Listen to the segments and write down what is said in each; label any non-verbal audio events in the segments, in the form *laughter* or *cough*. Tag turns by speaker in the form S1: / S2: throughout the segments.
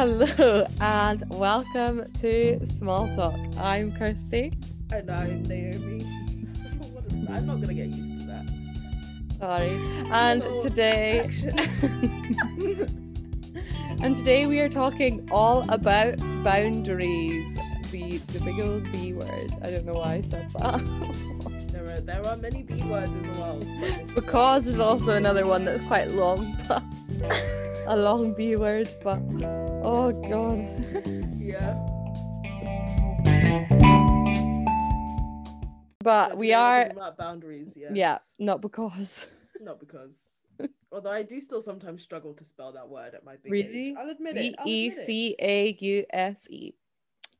S1: Hello and welcome to Small Talk. I'm Kirsty.
S2: And I'm Naomi. *laughs* what is that? I'm not gonna get used to that.
S1: Sorry. And
S2: Hello,
S1: today *laughs* and today we are talking all about boundaries. The the big old B word. I don't know why I said that. *laughs*
S2: there are there are many B words in the world. but this is a-
S1: because is also another one that's quite long, but a long B word, but oh god. *laughs*
S2: yeah.
S1: But we are
S2: about boundaries. Yes.
S1: yeah, not because. *laughs*
S2: Not because. Although I do still sometimes struggle to spell that word at my big
S1: Really?
S2: age. I'll admit it.
S1: E. C A U S E.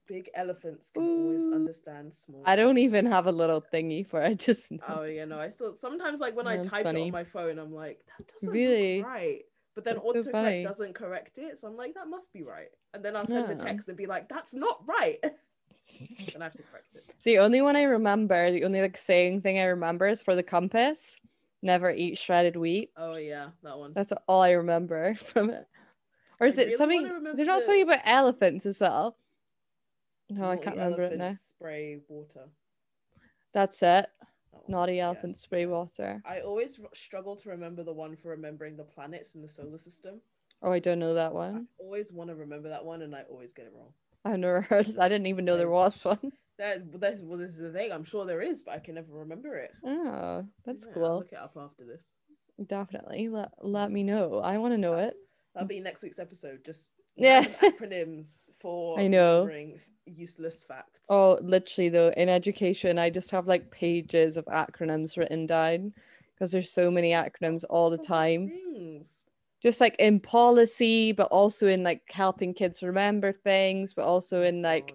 S2: Big elephants can always understand small.
S1: I don't even have a little thingy for it. *laughs* Just know.
S2: Oh yeah, no. I still sometimes like when I type it on my phone, I'm like, that doesn't
S1: Really?
S2: right. But then
S1: That's so
S2: autocorrect doesn't correct it, so I'm like, that must be right. And then I'll send the text and be like, that's not right. *laughs* and I have to correct it.
S1: The only one I remember, the only like saying thing I remember is for the compass. Never eat shredded wheat.
S2: Oh yeah, that one.
S1: That's all I remember *laughs* from it. Or is
S2: I
S1: it
S2: really
S1: something? They're not
S2: the-
S1: something about elephants as well. No, I can't remember it now.
S2: Spray water.
S1: That's it.
S2: Oh, that one.
S1: Naughty elephants spray water.
S2: I always r- struggle to remember the one for remembering the planets in the solar system.
S1: Oh, I don't know that one.
S2: I always want to remember that one, and I always get it wrong.
S1: I've never *laughs* heard. I didn't even know there was one. *laughs*
S2: That, that's, well, this is the thing. I'm sure there is, but I can never remember it.
S1: Oh, that's
S2: Yeah, I'll
S1: cool.
S2: Look it up after this.
S1: Definitely. Let let me know. I want to know it.
S2: That'll be next week's episode. Just
S1: Yeah.
S2: acronyms for *laughs*
S1: I know.
S2: Useless facts.
S1: Oh, literally though, in education, I just have like pages of acronyms written down because there's so many acronyms all the time.
S2: Things.
S1: Just like in policy, but also in like helping kids remember things, but also in like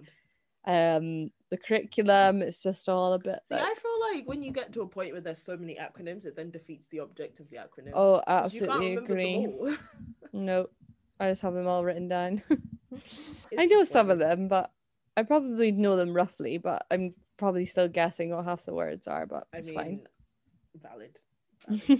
S2: God.
S1: um the curriculum. It's just all a bit
S2: See,
S1: like
S2: I feel like when you get to a point where there's so many acronyms, it then defeats the object of the acronym.
S1: oh,
S2: 'Cause you can't
S1: absolutely agree. *laughs* No, I just have them all written down. I know some of them, but I probably know them roughly, but I'm probably still guessing what half the words are, but
S2: I
S1: it's
S2: mean,
S1: fine.
S2: valid. valid.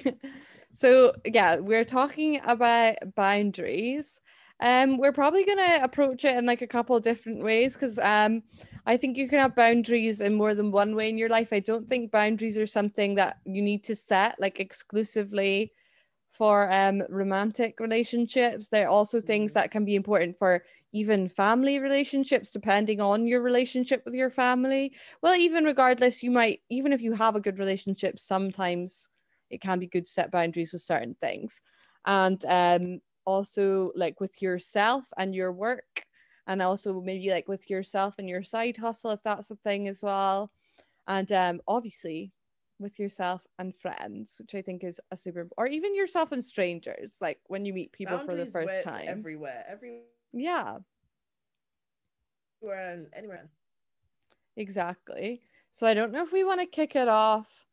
S2: *laughs*
S1: so yeah we're talking about boundaries um we're probably going to approach it in like a couple of different ways because um i think you can have boundaries in more than one way in your life i don't think boundaries are something that you need to set like exclusively for um romantic relationships they're also things
S2: Mhm.
S1: that can be important for even family relationships depending on your relationship with your family. Well even regardless you might even if you have a good relationship sometimes it can be good to set boundaries with certain things. And um also like with yourself and your work and also maybe like with yourself and your side hustle if that's a thing as well. And um obviously with yourself and friends which i think is a super or even yourself and strangers like when you meet people for the first time.
S2: Everywhere, everywhere,
S1: yeah
S2: and anywhere.
S1: Exactly. So I don't know if we want to kick it off.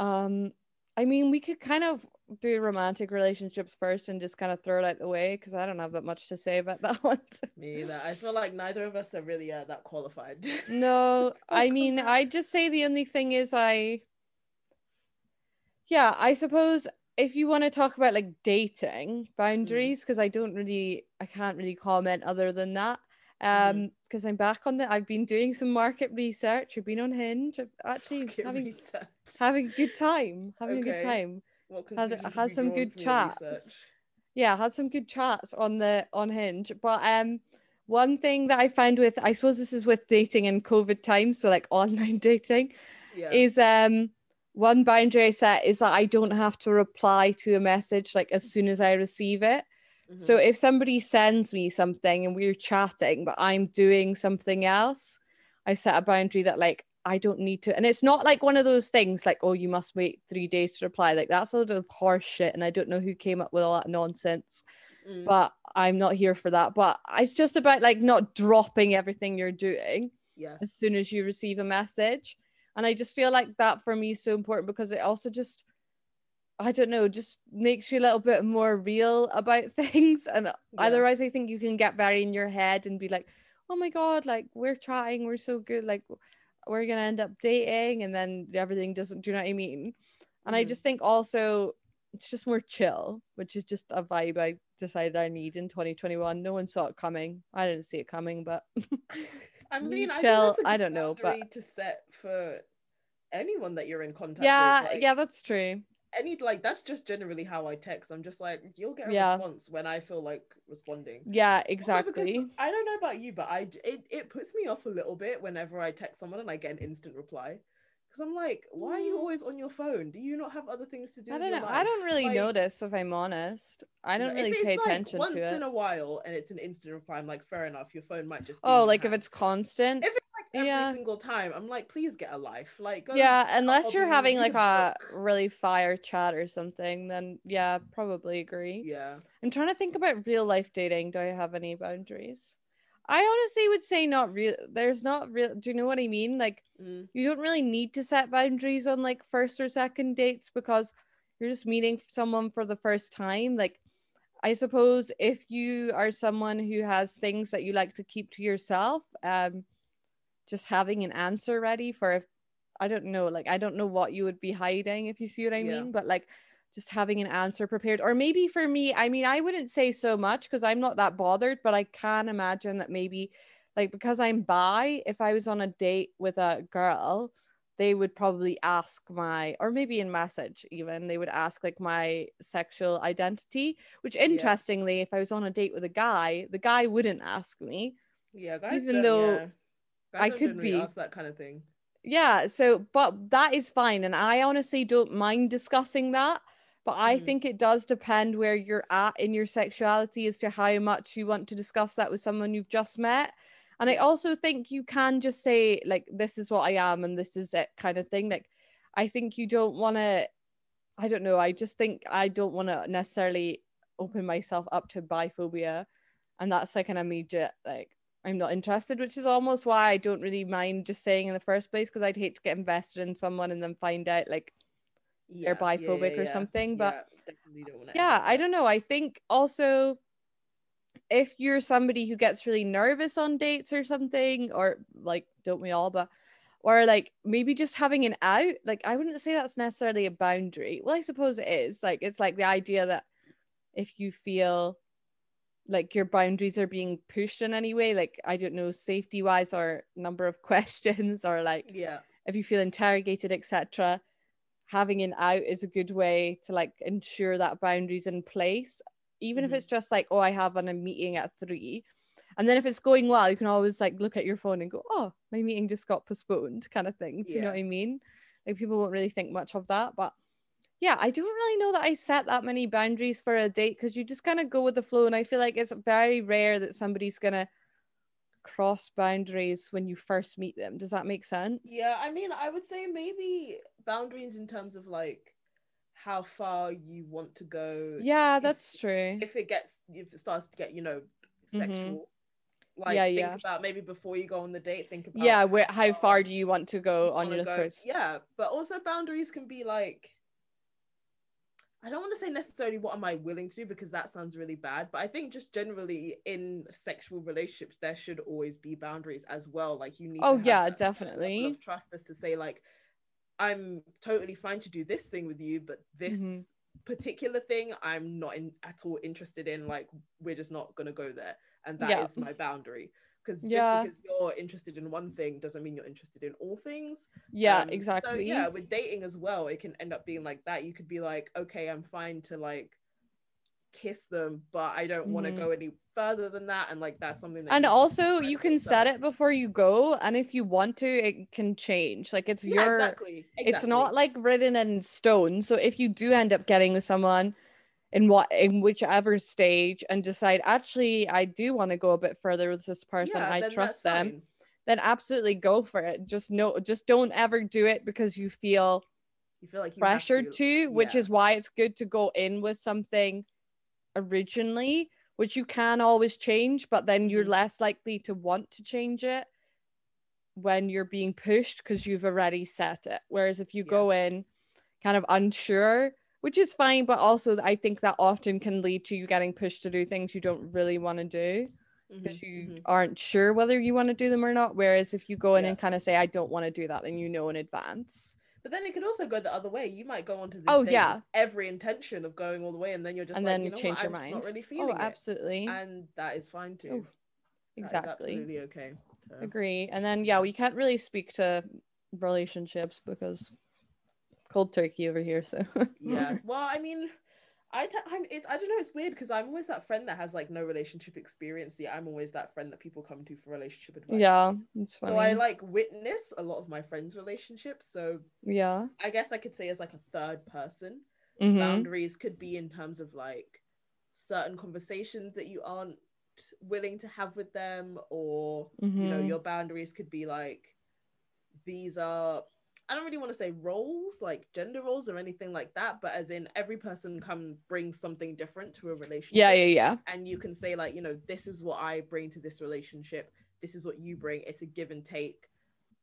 S1: Um, I mean, we could kind of do romantic relationships first and just kind of throw it out the way because I don't have that much to say about *laughs* that one.
S2: Me either. I feel like neither of us are really uh, that qualified. *laughs*
S1: no, I mean. I just say the only thing is I, yeah, I suppose if you want to talk about like dating boundaries, because I don't really, I can't really comment other than that. Um,
S2: Mhm.
S1: because I'm back on the, I've been doing some market research. I've been on Hinge. I've actually
S2: Market
S1: having
S2: research.
S1: having a good time having a good time
S2: What
S1: had- had some good chats.
S2: research?
S1: yeah had some good chats on the on hinge but um one thing that i find with i suppose this is with dating in covid times so like *laughs* online dating
S2: Yeah.
S1: is um one boundary i set is that i don't have to reply to a message like as soon as i receive it so
S2: Mhm.
S1: if somebody sends me something and we're chatting, but I'm doing something else, I set a boundary that like I don't need to. And it's not like one of those things like, oh, you must wait three days to reply. Like that's a lot of horse shit. And I don't know who came up with all that nonsense,
S2: Mm.
S1: but I'm not here for that. But it's just about like not dropping everything you're doing
S2: yes.
S1: as soon as you receive a message. And I just feel like that for me is so important because it also just I don't know, just makes you a little bit more real about *laughs* things. And otherwise, I think you can get very in your head and be like, oh my God, like we're trying, we're so good, like we're going to end up dating. And then everything doesn't, do you know what I mean? And I
S2: Mhm.
S1: just think also it's just more chill, which is just a vibe I decided I need in 2021. No one saw it coming. I didn't see it coming, but *laughs*
S2: I mean, I, a
S1: I
S2: good
S1: don't know, but
S2: to set for anyone that you're in contact
S1: yeah,
S2: with. like,
S1: yeah, that's true.
S2: Any like that's just generally how I text. I'm just like, you'll get a
S1: Yeah.
S2: response when I feel like responding.
S1: Yeah,
S2: Also
S1: exactly.
S2: I don't know about you, but I it, it puts me off a little bit whenever I text someone and I get an instant reply. Because I'm like, why are you
S1: Mm.
S2: always on your phone? Do you not have other things to do?
S1: I don't know. I don't really
S2: Like,
S1: notice if I'm honest. I don't really pay
S2: like,
S1: attention
S2: once
S1: to it.
S2: Once in a while and it's an instant reply. I'm like, fair enough. Your phone might just.
S1: Oh, like if it's constant.
S2: if it's like every
S1: Yeah.
S2: single time, I'm like, please get a life. Like, go
S1: yeah, unless you're having like a really fire chat or something, then yeah, probably agree.
S2: Yeah.
S1: I'm trying to think about real life dating. Do I have any boundaries? I honestly would say not real. There's not real. Do you know what I mean? Like,
S2: Mm,
S1: you don't really need to set boundaries on like first or second dates because you're just meeting someone for the first time. Like, I suppose if you are someone who has things that you like to keep to yourself, um, just having an answer ready for if I don't know, like I don't know what you would be hiding if you see what I
S2: Yeah.
S1: mean, but like just having an answer prepared, or maybe for me, I mean, I wouldn't say so much because I'm not that bothered, but I can imagine that maybe like because I'm bi, if I was on a date with a girl, they would probably ask my, or maybe in message even, they would ask like my sexual identity, which interestingly, if I was on a date with a guy, the guy wouldn't ask me.
S2: yeah, guys.
S1: Even though
S2: yeah. Guys
S1: I could be-
S2: ask that kind of thing.
S1: Yeah, so but that is fine. And I honestly don't mind discussing that. But I
S2: Mhm.
S1: think it does depend where you're at in your sexuality as to how much you want to discuss that with someone you've just met. And I also think you can just say, like, this is what I am and this is it kind of thing. Like, I think you don't want to, I don't know. I just think I don't want to necessarily open myself up to biphobia. And that's like an immediate, like, I'm not interested, which is almost why I don't really mind just saying in the first place because I'd hate to get invested in someone and then find out like
S2: Yeah,
S1: they're biphobic or something, but
S2: yeah, definitely don't wanna end
S1: yeah, I don't know. I think also if you're somebody who gets really nervous on dates or something, or like don't we all, but or like maybe just having an out, like I wouldn't say that's necessarily a boundary. Well, I suppose it is. Like it's like the idea that if you feel like your boundaries are being pushed in any way, like I don't know, safety wise or number of *laughs* questions or like
S2: Yeah,
S1: if you feel interrogated, etc., having an out is a good way to like ensure that boundaries in place. Even
S2: Mhm.
S1: if it's just like, oh, I have an, a meeting at three. And then if it's going well, you can always like look at your phone and go, oh, my meeting just got postponed, *laughs* kind of thing. Do you know what I mean? Like people won't really think much of that. But yeah, I don't really know that I set that many boundaries for a date because you just kind of go with the flow. And I feel like it's very rare that somebody's gonna cross boundaries when you first meet them. Does that make sense?
S2: yeah. I mean, I would say maybe boundaries in terms of like how far you want to go.
S1: Yeah,
S2: if-
S1: that's true.
S2: If it gets, if it starts to get, you know,
S1: Mhm.
S2: sexual. Like
S1: Yeah,
S2: think
S1: yeah.
S2: about maybe before you go on the date. Think about
S1: Yeah, where how
S2: far
S1: far do you want to go on your
S2: go.
S1: first?
S2: Yeah, but also boundaries can be like I don't want to say necessarily what am I willing to do because that sounds really bad, but I think just generally in sexual relationships there should always be boundaries as well. Like you need to
S1: Oh, yeah, definitely.
S2: trust us to say like I'm totally fine to do this thing with you, but this
S1: Mhm.
S2: particular thing I'm not in at all interested in. Like we're just not gonna go there, and that is
S1: Yeah.
S2: my boundary. Because just because you're interested in one thing doesn't mean you're interested in all things.
S1: Yeah,
S2: Um,
S1: exactly.
S2: So yeah, with dating as well, it can end up being like that. You could be like, okay, I'm fine to like kiss them, but I don't want to
S1: Mhm.
S2: go any further than that. And like that's something that
S1: and
S2: you
S1: also you can set it before you go, and if you want to, it can change. Like it's
S2: Yeah,
S1: your
S2: exactly.
S1: it's not like written in stone. So if you do end up getting with someone in what in whichever stage and decide actually I do want to go a bit further with this person,
S2: Yeah,
S1: I trust them,
S2: fine.
S1: then absolutely go for it. Just no just don't ever do it because you feel
S2: You feel like you
S1: pressured to, which
S2: yeah.
S1: is why it's good to go in with something originally, which you can always change, but then you're
S2: Mhm.
S1: less likely to want to change it when you're being pushed because you've already set it. Whereas if you
S2: Yeah.
S1: go in kind of unsure, which is fine, but also I think that often can lead to you getting pushed to do things you don't really want to do because
S2: Mhm,
S1: you
S2: mhm.
S1: aren't sure whether you want to do them or not. Whereas if you go in
S2: Yeah.
S1: and kind of say, I don't want to do that, then you know in advance.
S2: But then it could also go the other way. You might go on to
S1: Oh, yeah.
S2: every intention of going all the way, and then you're just
S1: And
S2: like,
S1: then
S2: you know
S1: change
S2: what?
S1: your
S2: I'm
S1: mind.
S2: not really feeling
S1: Oh,
S2: it,
S1: absolutely.
S2: and that is fine too.
S1: Oh, exactly.
S2: absolutely okay. So,
S1: Agree. And then yeah, we can't really speak to relationships because cold turkey over here. So
S2: yeah. *laughs* Well, I mean, I t- I'm it's I don't know. It's weird because I'm always that friend that has like no relationship experience. Yeah, I'm always that friend that people come to for relationship advice.
S1: yeah, it's funny.
S2: So I like witness a lot of my friends' relationships. So
S1: yeah.
S2: I guess I could say as like a third person.
S1: Mhm.
S2: boundaries could be in terms of like certain conversations that you aren't willing to have with them or you know
S1: Mhm.
S2: your boundaries could be like these are i don't really want to say roles like gender roles or anything like that but as in every person come brings something different to a relationship
S1: Yeah, yeah, yeah.
S2: and you can say like you know this is what i bring to this relationship this is what you bring it's a give and take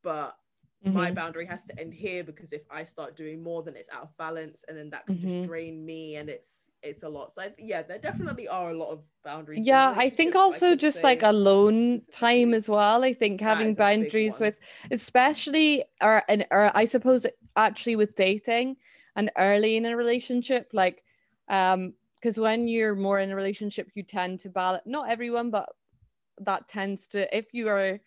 S2: but my
S1: Mhm.
S2: boundary has to end here because if I start doing more, then it's out of balance, and then that can
S1: Mhm.
S2: just drain me, and it's it's a lot. So I, yeah, there definitely are a lot of boundaries.
S1: Yeah, I think
S2: but I
S1: also just like alone time as well. I think having
S2: is a big
S1: boundaries with, especially or and or I suppose actually with dating and early in a relationship, like um, because when you're more in a relationship, you tend to balance. Not everyone, but that tends to if you are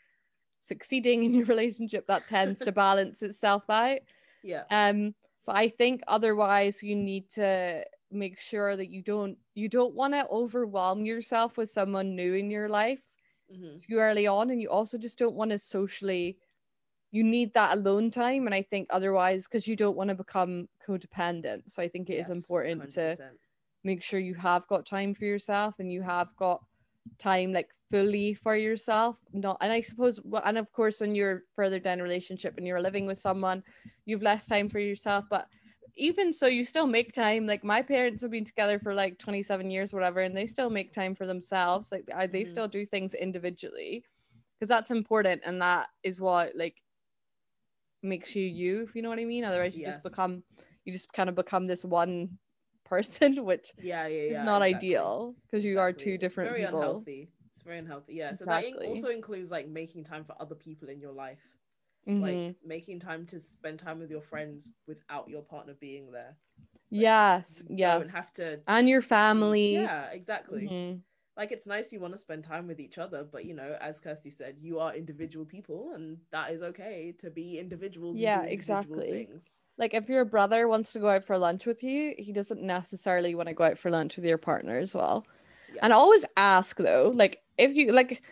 S1: succeeding in your *laughs* relationship, that tends to balance itself out.
S2: yeah,
S1: Um, but I think otherwise you need to make sure that you don't you don't want to overwhelm yourself with someone new in your life
S2: mhm,
S1: too early on, and you also just don't want to socially. You need that alone time, and I think otherwise, because you don't want to become codependent. So I think it is
S2: yes,
S1: important to
S2: 100%.
S1: make sure you have got time for yourself and you have got time like fully for yourself not and i suppose and of course when you're further down a relationship and you're living with someone you've less time for yourself but even so you still make time like my parents have been together for like 27 years whatever and they still make time for themselves like I, they
S2: Mhm.
S1: still do things individually because that's important and that is what like makes you you if you know what i mean otherwise you just become you just kind of become this one person which
S2: Yeah, yeah, yeah.
S1: it's not
S2: exactly.
S1: ideal because you are
S2: Exactly.
S1: two
S2: It's
S1: different
S2: very
S1: people.
S2: Unhealthy. It's very unhealthy. Yeah. So that also includes like making time for other people in your life,
S1: Mhm.
S2: like making time to spend time with your friends without your partner being there.
S1: yes,
S2: You
S1: yes,
S2: Don't have to.
S1: and your family.
S2: Yeah, exactly.
S1: Mhm.
S2: Like it's nice you want to spend time with each other but you know as kirsty said you are individual people and that is okay to be individuals and
S1: Yeah,
S2: individual
S1: exactly.
S2: things
S1: Like if your brother wants to go out for lunch with you, he doesn't necessarily want to go out for lunch with your partner as well.
S2: Yeah.
S1: And always ask though, like if you like,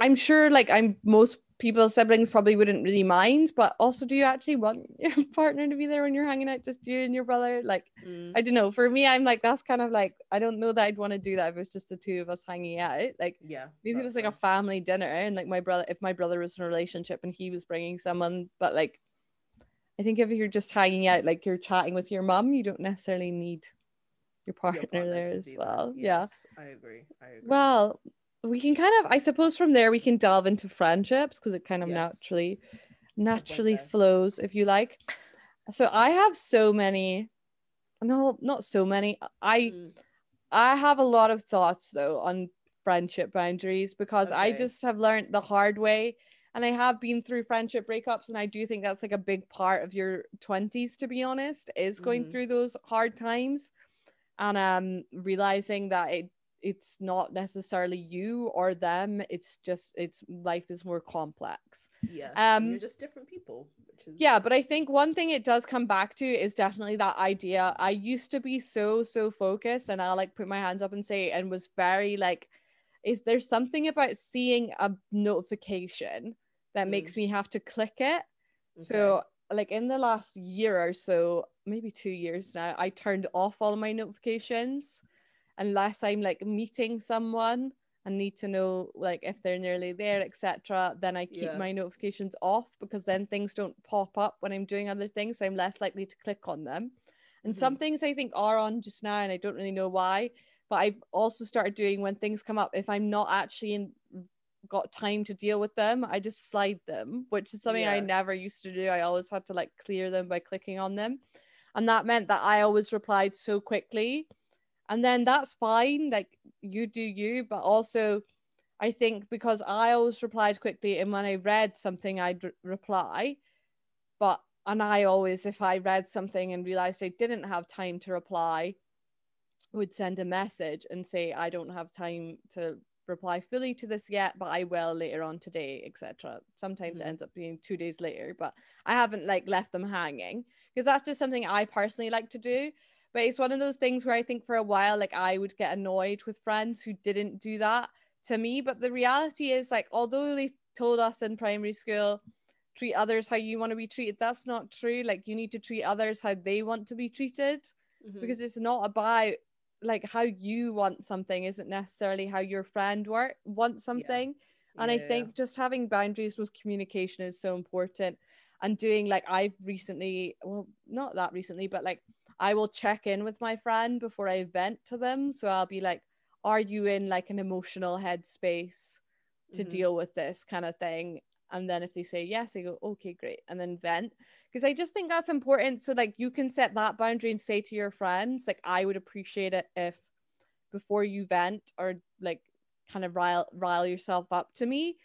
S1: I'm sure like I'm most people's siblings probably wouldn't really mind, but also do you actually want *laughs* your partner to be there when you're hanging out, just you and your brother? Like
S2: Mm,
S1: I don't know. For me, I'm like that's kind of like I don't know that I'd want to do that if it was just the two of us hanging out. Like
S2: yeah
S1: maybe it was like a family dinner and like my brother if my brother was in a relationship and he was bringing someone but like i think if you're just hanging out like you're chatting with your mum you don't necessarily need your partner,
S2: Your partner
S1: there as well
S2: there.
S1: yeah
S2: i agree i agree
S1: well we can kind of i suppose from there we can delve into friendships because it kind of
S2: Yes.
S1: naturally naturally
S2: there.
S1: flows if you like so i have so many no not so many i
S2: Mm,
S1: I have a lot of thoughts though on friendship boundaries because I just have learned the hard way and I have been through friendship breakups and I do think that's like a big part of your 20s to be honest is going
S2: Mhm.
S1: through those hard times and um realizing that it it's not necessarily you or them it's just it's life is more complex
S2: yeah
S1: Um,
S2: you're just different people which is
S1: yeah, but I think one thing it does come back to is definitely that idea. I used to be so, so focused, and I'll like put my hands up and say, and was very like, is there something about seeing a notification that
S2: Mm.
S1: makes me have to click it?
S2: Okay.
S1: So, like in the last year or so, maybe two years now, I turned off all my notifications unless I'm like meeting someone and need to know like if they're nearly there, etc. Then I keep
S2: Yeah.
S1: my notifications off because then things don't pop up when I'm doing other things. So I'm less likely to click on them. And
S2: Mhm.
S1: some things I think are on just now, and I don't really know why. But I've also started doing when things come up, if I'm not actually in got time to deal with them, I just slide them, which is something I never used to do. I always had to like clear them by clicking on them. And that meant that I always replied so quickly. And then that's fine, like you do you, but also I think because I always replied quickly and when I read something I'd re- reply, but and I always, if I read something and realized I didn't have time to reply, would send a message and say, I don't have time to reply fully to this yet, but I will later on today, etc. Sometimes
S2: Mhm.
S1: it ends up being two days later, but I haven't like left them hanging because that's just something I personally like to do. But it's one of those things where I think for a while, like I would get annoyed with friends who didn't do that to me. But the reality is, like, although they told us in primary school, treat others how you want to be treated, that's not true. Like, you need to treat others how they want to be treated
S2: Mhm.
S1: because it's not about like how you want something isn't necessarily how your friend work wants something and i
S2: Yeah.
S1: think just having boundaries with communication is so important and doing like i've recently well not that recently but like i will check in with my friend before i vent to them. So i'll be like are you in like an emotional headspace to
S2: Mhm.
S1: deal with this kind of thing? And then if they say yes i go okay great. And then vent. Because i just think that's important. So like you can set that boundary and say to your friends like i would appreciate it if before you vent or like kind of rile rile yourself up to me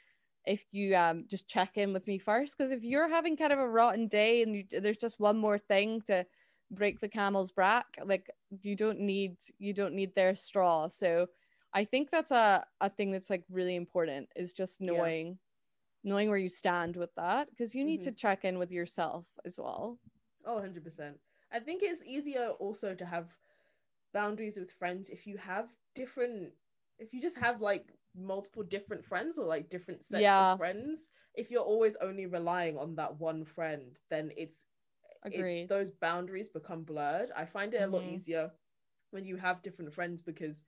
S1: if you um just check in with me first. Because if you're having kind of a rotten day and you, there's just one more thing to break the camel's back like you don't need you don't need their straw so i think that's a, a thing that's like really important is just
S2: Yeah.
S1: knowing knowing where you stand with that because you need to
S2: Mhm.
S1: check in with yourself as well
S2: Oh, 100%. I think it's easier also to have boundaries with friends if you have different, if you just have like multiple different friends or like different sets
S1: Yeah.
S2: of friends. If you're always only relying on that one friend, then it's
S1: agreed
S2: it's those boundaries become blurred. I find it a lot
S1: Mhm.
S2: easier when you have different friends because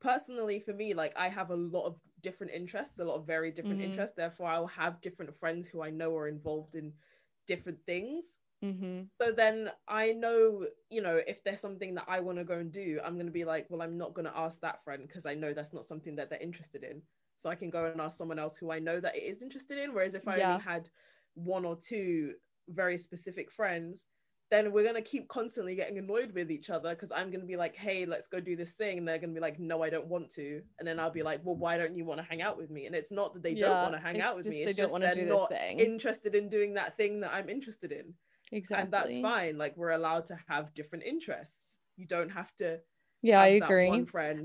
S2: personally for me like I have a lot of different interests, a lot of very different
S1: Mhm.
S2: interests. Therefore I'll have different friends who I know are involved in different things.
S1: mm-hmm.
S2: So then I know, you know, if there's something that I want to go and do, I'm going to be like, well, I'm not going to ask that friend because I know that's not something that they're interested in. So I can go and ask someone else who I know that it is interested in. Whereas if I
S1: Yeah.
S2: only had one or two very specific friends, then we're going to keep constantly getting annoyed with each other because I'm going to be like, hey, let's go do this thing. And they're going to be like, no, I don't want to. And then I'll be like, well, why don't you want to hang out with me? And it's not that they don't want to hang out with me. It's just they're not interested in doing that thing that I'm interested in
S1: exactly
S2: and that's fine like we're allowed to have different interests you don't have to
S1: yeah i agree.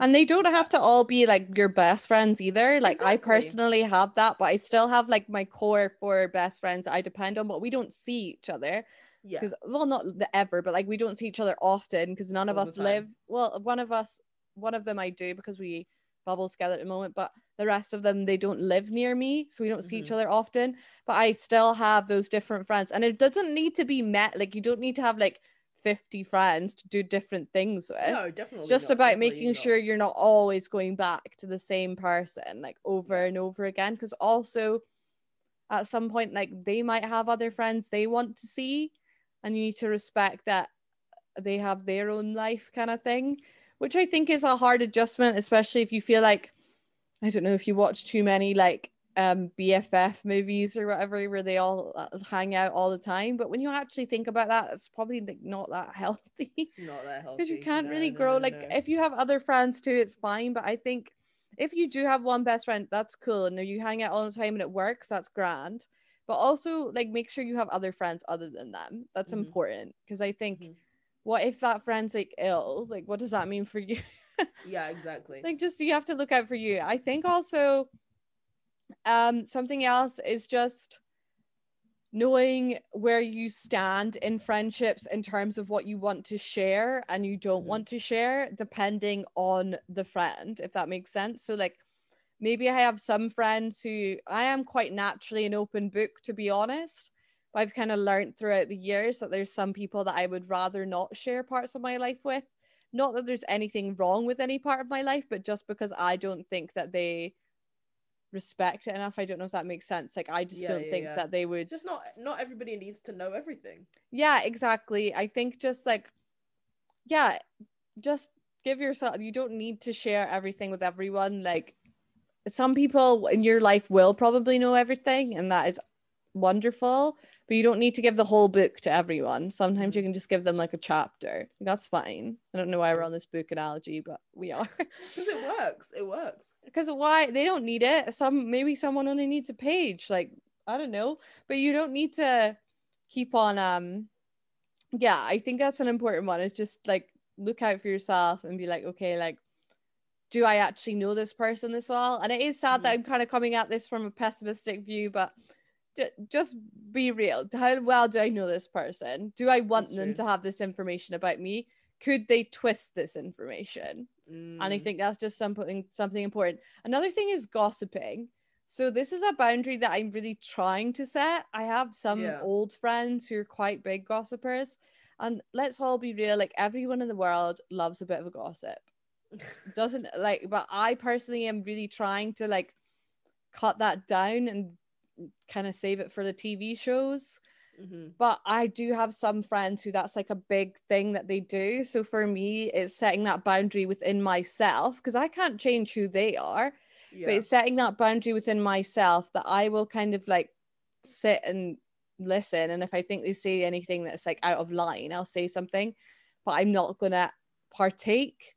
S1: and they don't have to all be like your best friends either. Like i personally have that but i still have like my core four best friends i depend on but we don't see each other.
S2: Yeah.
S1: Because well not the ever but like we don't see each other often because none of
S2: All the
S1: us live well one of us one of them i do because we bubble together at the moment but the rest of them they don't live near me so we don't see each
S2: Mhm.
S1: other often. But i still have those different friends and it doesn't need to be met like you don't need to have like 50 friends to do different things with
S2: no definitely
S1: it's just
S2: not,
S1: about
S2: definitely
S1: making
S2: not.
S1: sure you're not always going back to the same person like over
S2: Yeah.
S1: and over again because also at some point like they might have other friends they want to see and you need to respect that they have their own life kind of thing which i think is a hard adjustment especially if you feel like i don't know if you watch too many like um bff movies or whatever where they all uh, hang out all the time but when you actually think about that it's probably like not that *laughs* healthy.
S2: It's not that healthy
S1: because you can't
S2: No,
S1: really
S2: no,
S1: grow
S2: no,
S1: like if you have other friends too it's fine but i think if you do have one best friend that's cool. And you hang out all the time and it works that's grand. But also like make sure you have other friends other than them. That's
S2: Mhm.
S1: important because i think
S2: Mhm.
S1: what if that friend's like ill? Like what does that mean for you? *laughs*
S2: Yeah exactly.
S1: Like just you have to look out for you. I think also um something else is just knowing where you stand in friendships in terms of what you want to share and you don't
S2: Mhm.
S1: want to share depending on the friend if that makes sense. So like maybe i have some friends who i am quite naturally an open book to be honest. But i've kind of learned throughout the years that there's some people that i would rather not share parts of my life with. Not that there's anything wrong with any part of my life but just because i don't think that they respect it enough i don't know if that makes sense like i just
S2: Yeah,
S1: don't
S2: yeah,
S1: think
S2: yeah.
S1: that they would
S2: just not not everybody needs to know everything
S1: yeah exactly i think just like yeah just give yourself you don't need to share everything with everyone like some people in your life will probably know everything and that is wonderful but you don't need to give the whole book to everyone. Sometimes
S2: Mhm.
S1: you can just give them like a chapter. That's fine. I don't know why we're on this book analogy but we are. *laughs*
S2: Because it works. It works.
S1: Because why? They don't need it. Some maybe someone only needs a page. Like i don't know. But you don't need to keep on um yeah, I think that's an important one. It's just like look out for yourself and be like, okay, like do I actually know this person this well? And it is sad mm-hmm. that I'm kind of coming at this from a pessimistic view, but just be real. How well do I know this person? Do I want them to have this information about me? Could they twist this information? Mm. And I mm. think that's just something something important. Another thing is gossiping. So this is a boundary that I'm really trying to set. I have some yeah. old friends who are quite big gossipers. And let's all be real, like everyone in the world loves a bit of a gossip. *laughs* Doesn't like, but I personally am really trying to like cut that down and kind of save it for the TV shows. Mm-hmm. But I do have some friends who that's like a big thing that they do. So for me, it's setting that boundary within myself because I can't change who they are. Yeah. But it's setting that boundary within myself that I will kind of like sit and listen. And if I think they say anything that's like out of line, I'll say something, but I'm not gonna partake.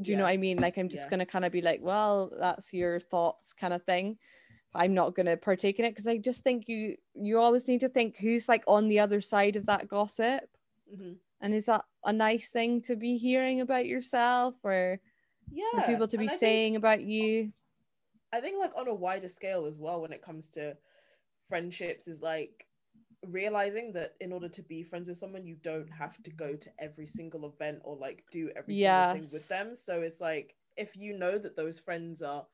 S1: Do you yes. know what I mean? Like I'm just yes. gonna kind of be like, well, that's your thoughts kind of thing. I'm not going to partake in it because I just think you you always need to think who's like on the other side of that gossip, mm-hmm. and is that a nice thing to be hearing about yourself or yeah, for people to be saying think, about you?
S2: I think like on a wider scale as well when it comes to friendships is like realizing that in order to be friends with someone you don't have to go to every single event or like do every yes. single thing with them so it's like if you know that those friends are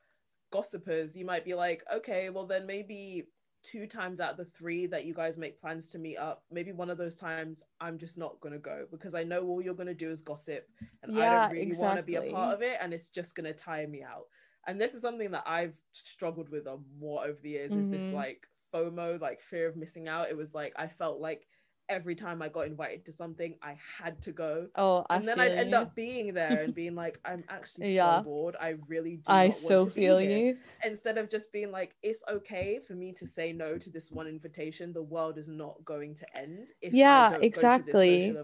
S2: gossipers, you might be like, okay, well then maybe two times out of the three that you guys make plans to meet up, maybe one of those times I'm just not gonna go because I know all you're gonna do is gossip and yeah, I don't really exactly. want to be a part of it and it's just gonna tire me out. And this is something that I've struggled with a more over the years mm-hmm. is this mm-hmm. like FOMO, like fear of missing out. It was like I felt like every time I got invited to something, I had to go.
S1: Oh,
S2: I and then I'd end you. up being there and being like, I'm *laughs* actually yeah. so bored. I really do.
S1: I so feel you.
S2: Instead of just being like, it's okay for me to say no to this one invitation. The world is not going to end.
S1: yeah, exactly.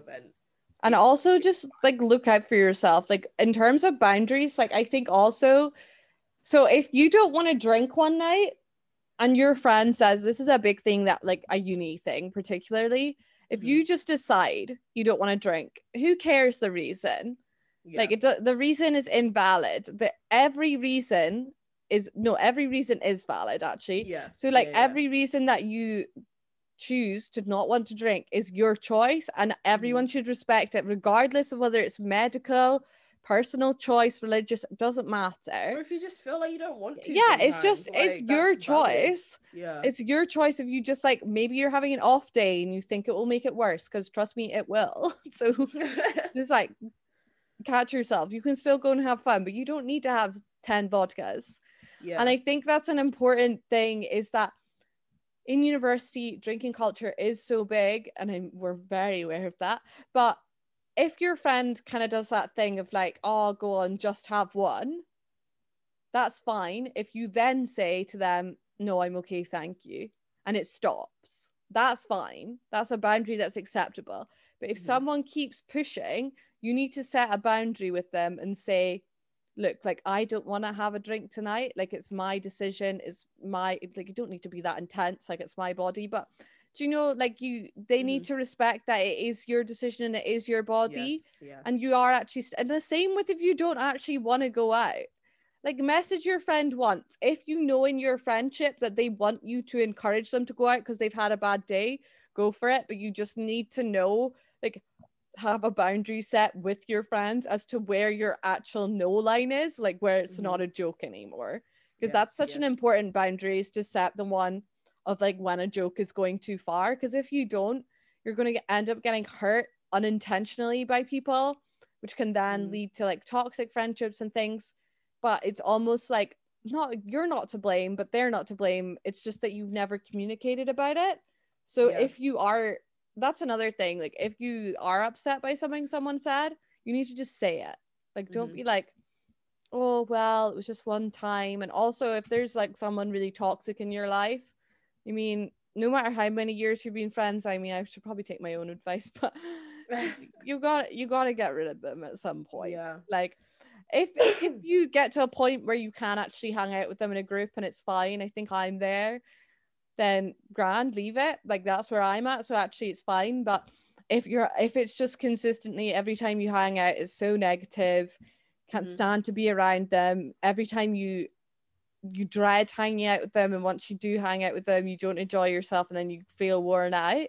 S1: And also just like look out for yourself. Like in terms of boundaries, like I think also, so if you don't want to drink one night, and your friend says this is a big thing that like a uni thing particularly if mm-hmm. you just decide you don't want to drink who cares the reason yeah. like it the reason is invalid the every reason is no every reason is valid actually
S2: yeah
S1: so like
S2: yeah,
S1: every reason that you choose to not want to drink is your choice and everyone mm-hmm. should respect it regardless of whether it's medical personal choice, religious, doesn't matter.
S2: Or if you just feel like you don't want to.
S1: Yeah, it's just like, it's your choice.
S2: Yeah.
S1: It's your choice if you just like maybe you're having an off day and you think it will make it worse, because trust me, it will. *laughs* so *laughs* *laughs* just like catch yourself. You can still go and have fun, but you don't need to have 10 vodkas. Yeah. And I think that's an important thing is that in university, drinking culture is so big, and I'm, we're very aware of that. But if your friend kind of does that thing of like, oh, go on, just have one, that's fine. If you then say to them, no, I'm okay, thank you, and it stops, that's fine. That's a boundary that's acceptable. But if mm-hmm. someone keeps pushing, you need to set a boundary with them and say, look, like I don't want to have a drink tonight. Like it's my decision. It's my like you don't need to be that intense. Like it's my body, but do you know like you they mm-hmm. need to respect that it is your decision and it is your body
S2: yes, yes.
S1: and you are actually st- and the same with if you don't actually want to go out like message your friend once if you know in your friendship that they want you to encourage them to go out because they've had a bad day go for it but you just need to know like have a boundary set with your friends as to where your actual no line is like where it's mm-hmm. not a joke anymore because yes, that's such an important boundary is to set the one of like when a joke is going too far because if you don't you're going to end up getting hurt unintentionally by people which can then mm. lead to like toxic friendships and things but it's almost like not you're not to blame but they're not to blame it's just that you've never communicated about it so yeah. if you are that's another thing like if you are upset by something someone said you need to just say it like don't mm-hmm. be like oh well it was just one time and also if there's like someone really toxic in your life I mean, no matter how many years you've been friends, I mean, I should probably take my own advice, *laughs* but *laughs* you got you got to get rid of them at some point.
S2: Yeah.
S1: Like, if if you get to a point where you can actually hang out with them in a group and it's fine, I think I'm there. then grand, leave it. Like that's where I'm at. So actually it's fine. But if you're if it's just consistently every time you hang out, it's so negative, can't
S2: Mhm.
S1: stand to be around them. Every time you you dread hanging out with them and once you do hang out with them you don't enjoy yourself and then you feel worn out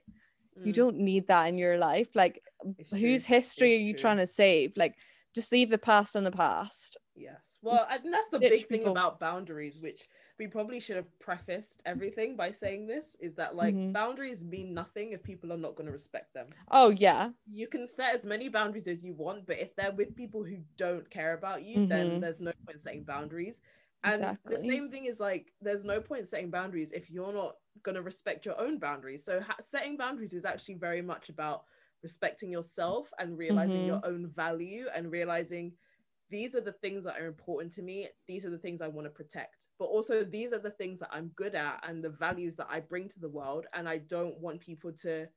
S1: you
S2: Mm,
S1: don't need that in your life like
S2: it's true.
S1: whose history
S2: It's
S1: are you
S2: true.
S1: trying to save like just leave the past in the past
S2: Yes. Well, and that's the big thing
S1: people.
S2: about boundaries, which we probably should have prefaced everything by saying this is that like
S1: Mhm.
S2: boundaries mean nothing if people are not going to respect them.
S1: oh yeah
S2: You can set as many boundaries as you want, but if they're with people who don't care about you, then
S1: Mhm.
S2: there's no point setting boundaries. And
S1: Exactly.
S2: the same thing is like there's no point setting boundaries if you're not going to respect your own boundaries. So ha- setting boundaries is actually very much about respecting yourself and realizing
S1: Mhm.
S2: your own value and realizing these are the things that are important to me. These are the things I want to protect. But also these are the things that I'm good at and the values that I bring to the world and I don't want people to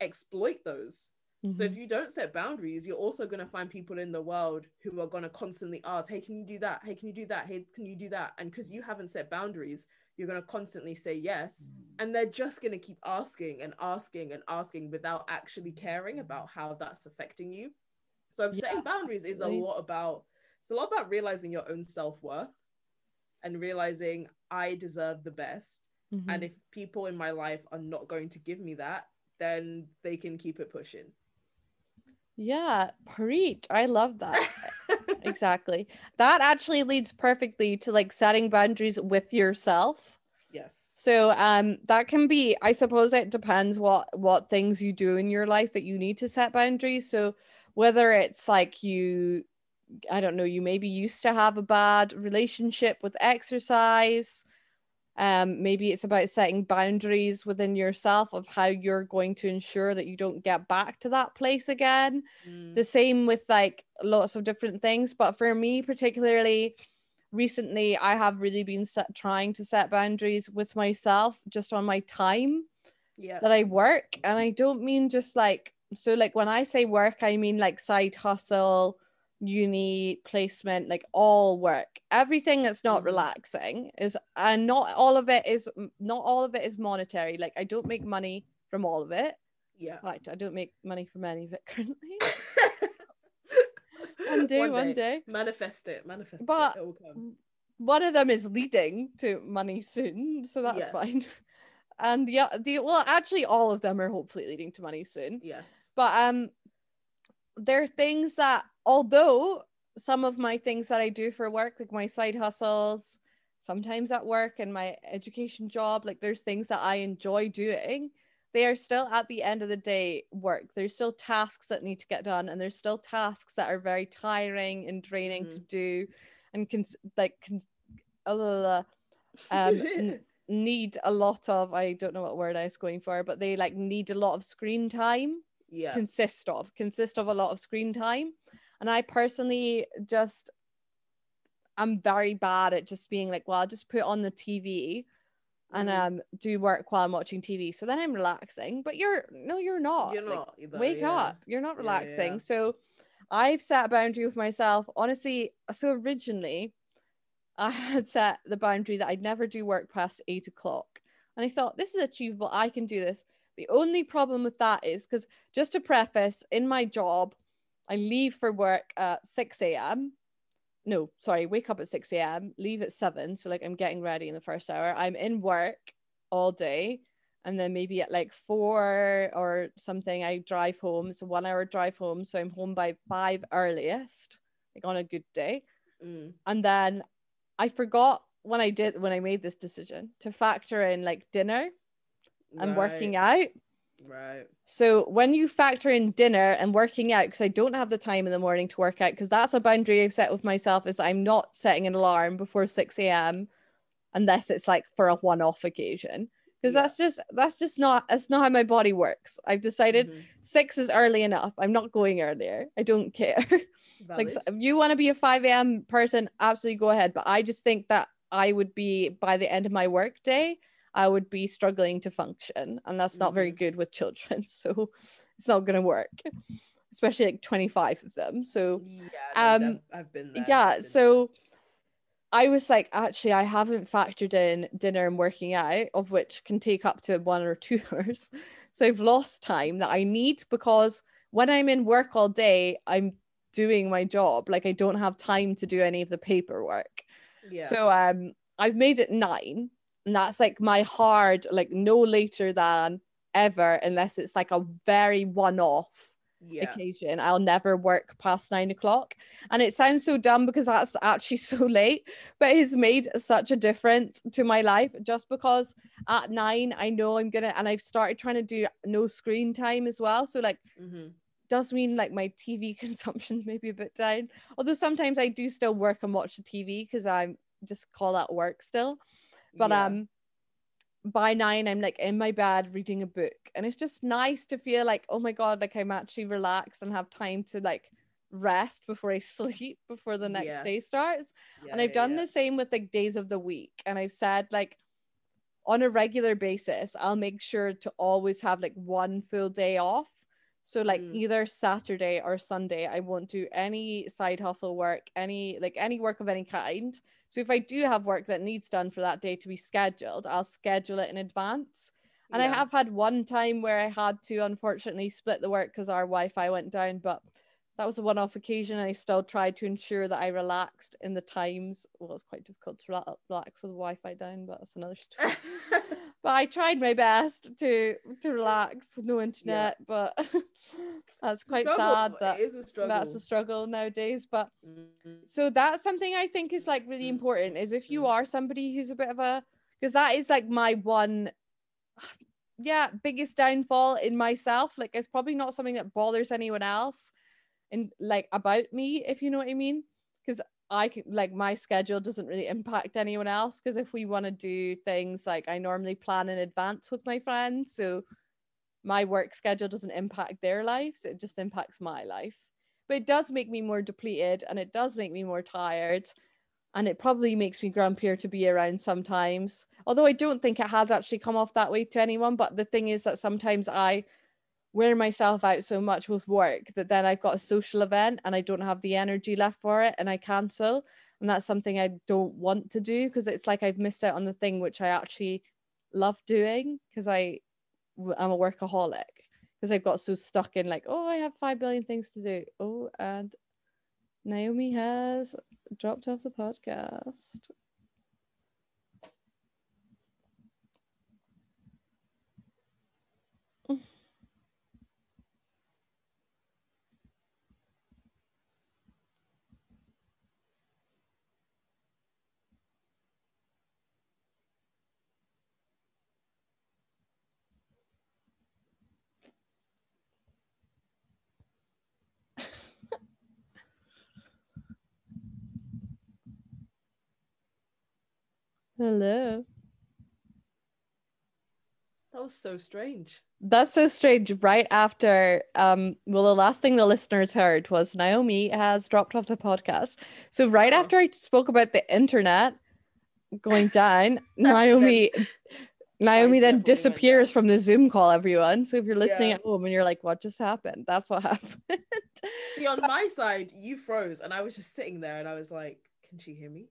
S2: exploit those. So if
S1: Mhm.
S2: you don't set boundaries, you're also going to find people in the world who are going to constantly ask, "Hey, can you do that? Hey, can you do that? Hey, can you do that?" And because you haven't set boundaries, you're going to constantly say yes, and they're just going to keep asking and asking and asking without actually caring about how that's affecting you. So
S1: Yeah,
S2: setting boundaries is a lot about it's a lot about realizing your own self-worth and realizing I deserve the best.
S1: Mhm.
S2: And if people in my life are not going to give me that, then they can keep it pushing.
S1: Yeah preach i love that. *laughs* Exactly. That actually leads perfectly to like setting boundaries with yourself.
S2: Yes.
S1: so um that can be i suppose it depends what what things you do in your life that you need to set boundaries. So whether it's like you i don't know you maybe used to have a bad relationship with exercise um maybe it's about setting boundaries within yourself of how you're going to ensure that you don't get back to that place again
S2: Mm,
S1: the same with like lots of different things but for me particularly recently i have really been set, trying to set boundaries with myself just on my time
S2: yeah.
S1: that i work and i don't mean just like so like when i say work i mean like side hustle uni placement like all work everything that's not
S2: Mhm.
S1: relaxing is and not all of it is not all of it is monetary like i don't make money from all of it
S2: Yeah.
S1: right i don't make money from any of it *laughs* currently *laughs* one day one, day.
S2: Manifest it. Manifest
S1: But-
S2: it. It will come.
S1: one of them is leading to money soon so that's
S2: Yes.
S1: fine *laughs* and the the well actually all of them are hopefully leading to money soon
S2: Yes.
S1: but um there are things that although some of my things that i do for work like my side hustles sometimes at work and my education job like there's things that i enjoy doing they are still at the end of the day work. There's still tasks that need to get done and there's still tasks that are very tiring and draining to do and cons- like cons- uh, um, n- *laughs* need a lot of i don't know what word i was going for but they like need a lot of screen time
S2: yeah.
S1: consist of consist of a lot of screen time and i personally just i'm very bad at just being like well i'll just put on the tv and
S2: Mhm.
S1: um do work while i'm watching tv so then i'm relaxing but you're no you're not
S2: You're
S1: Like,
S2: not. either,
S1: wake
S2: yeah.
S1: up you're not
S2: Yeah,
S1: relaxing
S2: yeah.
S1: so i've set a boundary with myself honestly so originally i *laughs* had set the boundary that i'd never do work past eight o'clock and i thought this is achievable i can do this the only problem with that is because just to preface in my job i leave for work at 6 a.m no sorry wake up at 6 a.m leave at 7 so like i'm getting ready in the first hour. I'm in work all day and then maybe at like four or something i drive home. It's a one hour drive home so i'm home by five earliest like on a good day.
S2: Mm.
S1: and then i forgot when i did when i made this decision to factor in like dinner and working out
S2: Right.
S1: so when you factor in dinner and working out, because I don't have the time in the morning to work out, because that's a boundary I've set with myself, is I'm not setting an alarm before 6 a.m. unless it's like for a one-off occasion. Because
S2: Yeah.
S1: that's just that's just not that's not how my body works. I've decided
S2: Mhm.
S1: six is early enough. I'm not going earlier. I don't care. *laughs* like so if you want to be a 5 a.m. person, absolutely go ahead. But I just think that I would be by the end of my work day, I would be struggling to function. And that's not very good with children. *laughs* So it's not gonna work. Especially like 25 of them. So
S2: yeah, no,
S1: um,
S2: I've- been there.
S1: yeah,
S2: been
S1: so I was like, actually, I haven't factored in dinner and working out, of which can take up to one or two *laughs* hours. So I've lost time that I need because when I'm in work all day, I'm doing my job. Like I don't have time to do any of the paperwork.
S2: Yeah.
S1: So um I've made it nine. And that's like my hard, like no later than ever, unless it's like a very one-off
S2: yeah.
S1: occasion. I'll never work past nine o'clock. And it sounds so dumb because that's actually *laughs* so late, but it's made such a difference to my life just because at nine, I know I'm gonna, and I've started trying to do no screen time as well. So, like,
S2: hmm
S1: does mean like my TV *laughs* consumption maybe a bit down. Although sometimes I do still work and watch the TV because I'm just call that work still. But
S2: Yeah.
S1: um by nine I'm like in my bed reading a book and it's just nice to feel like oh my god like I'm actually relaxed and have time to like rest before I *laughs* sleep before the next day
S2: Yes.
S1: starts. and I've
S2: yeah,
S1: done
S2: yeah.
S1: the same with like days of the week and I've said like on a regular basis I'll make sure to always have like one full day off. So like
S2: Mm.
S1: either Saturday or Sunday I won't do any side hustle work, any like any work of any kind. So if I do have work that needs done for that day to be scheduled, I'll schedule it in advance. And I have had one time where I had to unfortunately split the work because our Wi-Fi went down, but that was a one-off occasion. I still tried to ensure that I relaxed in the times. Well, it's quite difficult to relax with the Wi-Fi down, but that's another *laughs* story. but I tried my best to to relax with no internet, but *laughs* that's quite sad that
S2: a struggle.
S1: that's a struggle nowadays. But
S2: Mhm.
S1: so that's something I think is like really
S2: Mm.
S1: important is if you
S2: Mm.
S1: are somebody who's a bit of a because that is like my one *sighs* yeah biggest downfall in myself like it's probably not something that bothers anyone else and like about me if you know what I mean? Because I can like my schedule doesn't really impact anyone else because if we want to do things like I normally plan in advance with my friends so my work schedule doesn't impact their lives it just impacts my life. But it does make me more depleted and it does make me more tired and it probably makes me grumpier to be around sometimes. Although i don't think it has actually come off that way to anyone but the thing is that sometimes i wear myself out so much with work that then i've got a social event and i don't have the energy left for it and i cancel and that's something i don't want to do because it's like i've missed out on the thing which i actually love doing because I I'm a workaholic because I've got so stuck in like, oh, I have five billion things to do. Oh, and Naomi has dropped off the podcast. Hello.
S2: That was so strange.
S1: That's so strange. Right after, um, well, the last thing the listeners heard was Naomi has dropped off the podcast. So right
S2: Oh.
S1: after I spoke about the internet going down, Naomi, *laughs* Naomi then disappears from the Zoom call. Everyone. So if you're listening
S2: Yeah.
S1: at home and you're like, "What just happened?" That's what *laughs* happened.
S2: See, on my side, you froze, and I was just sitting there, and I was like, "Can she hear me?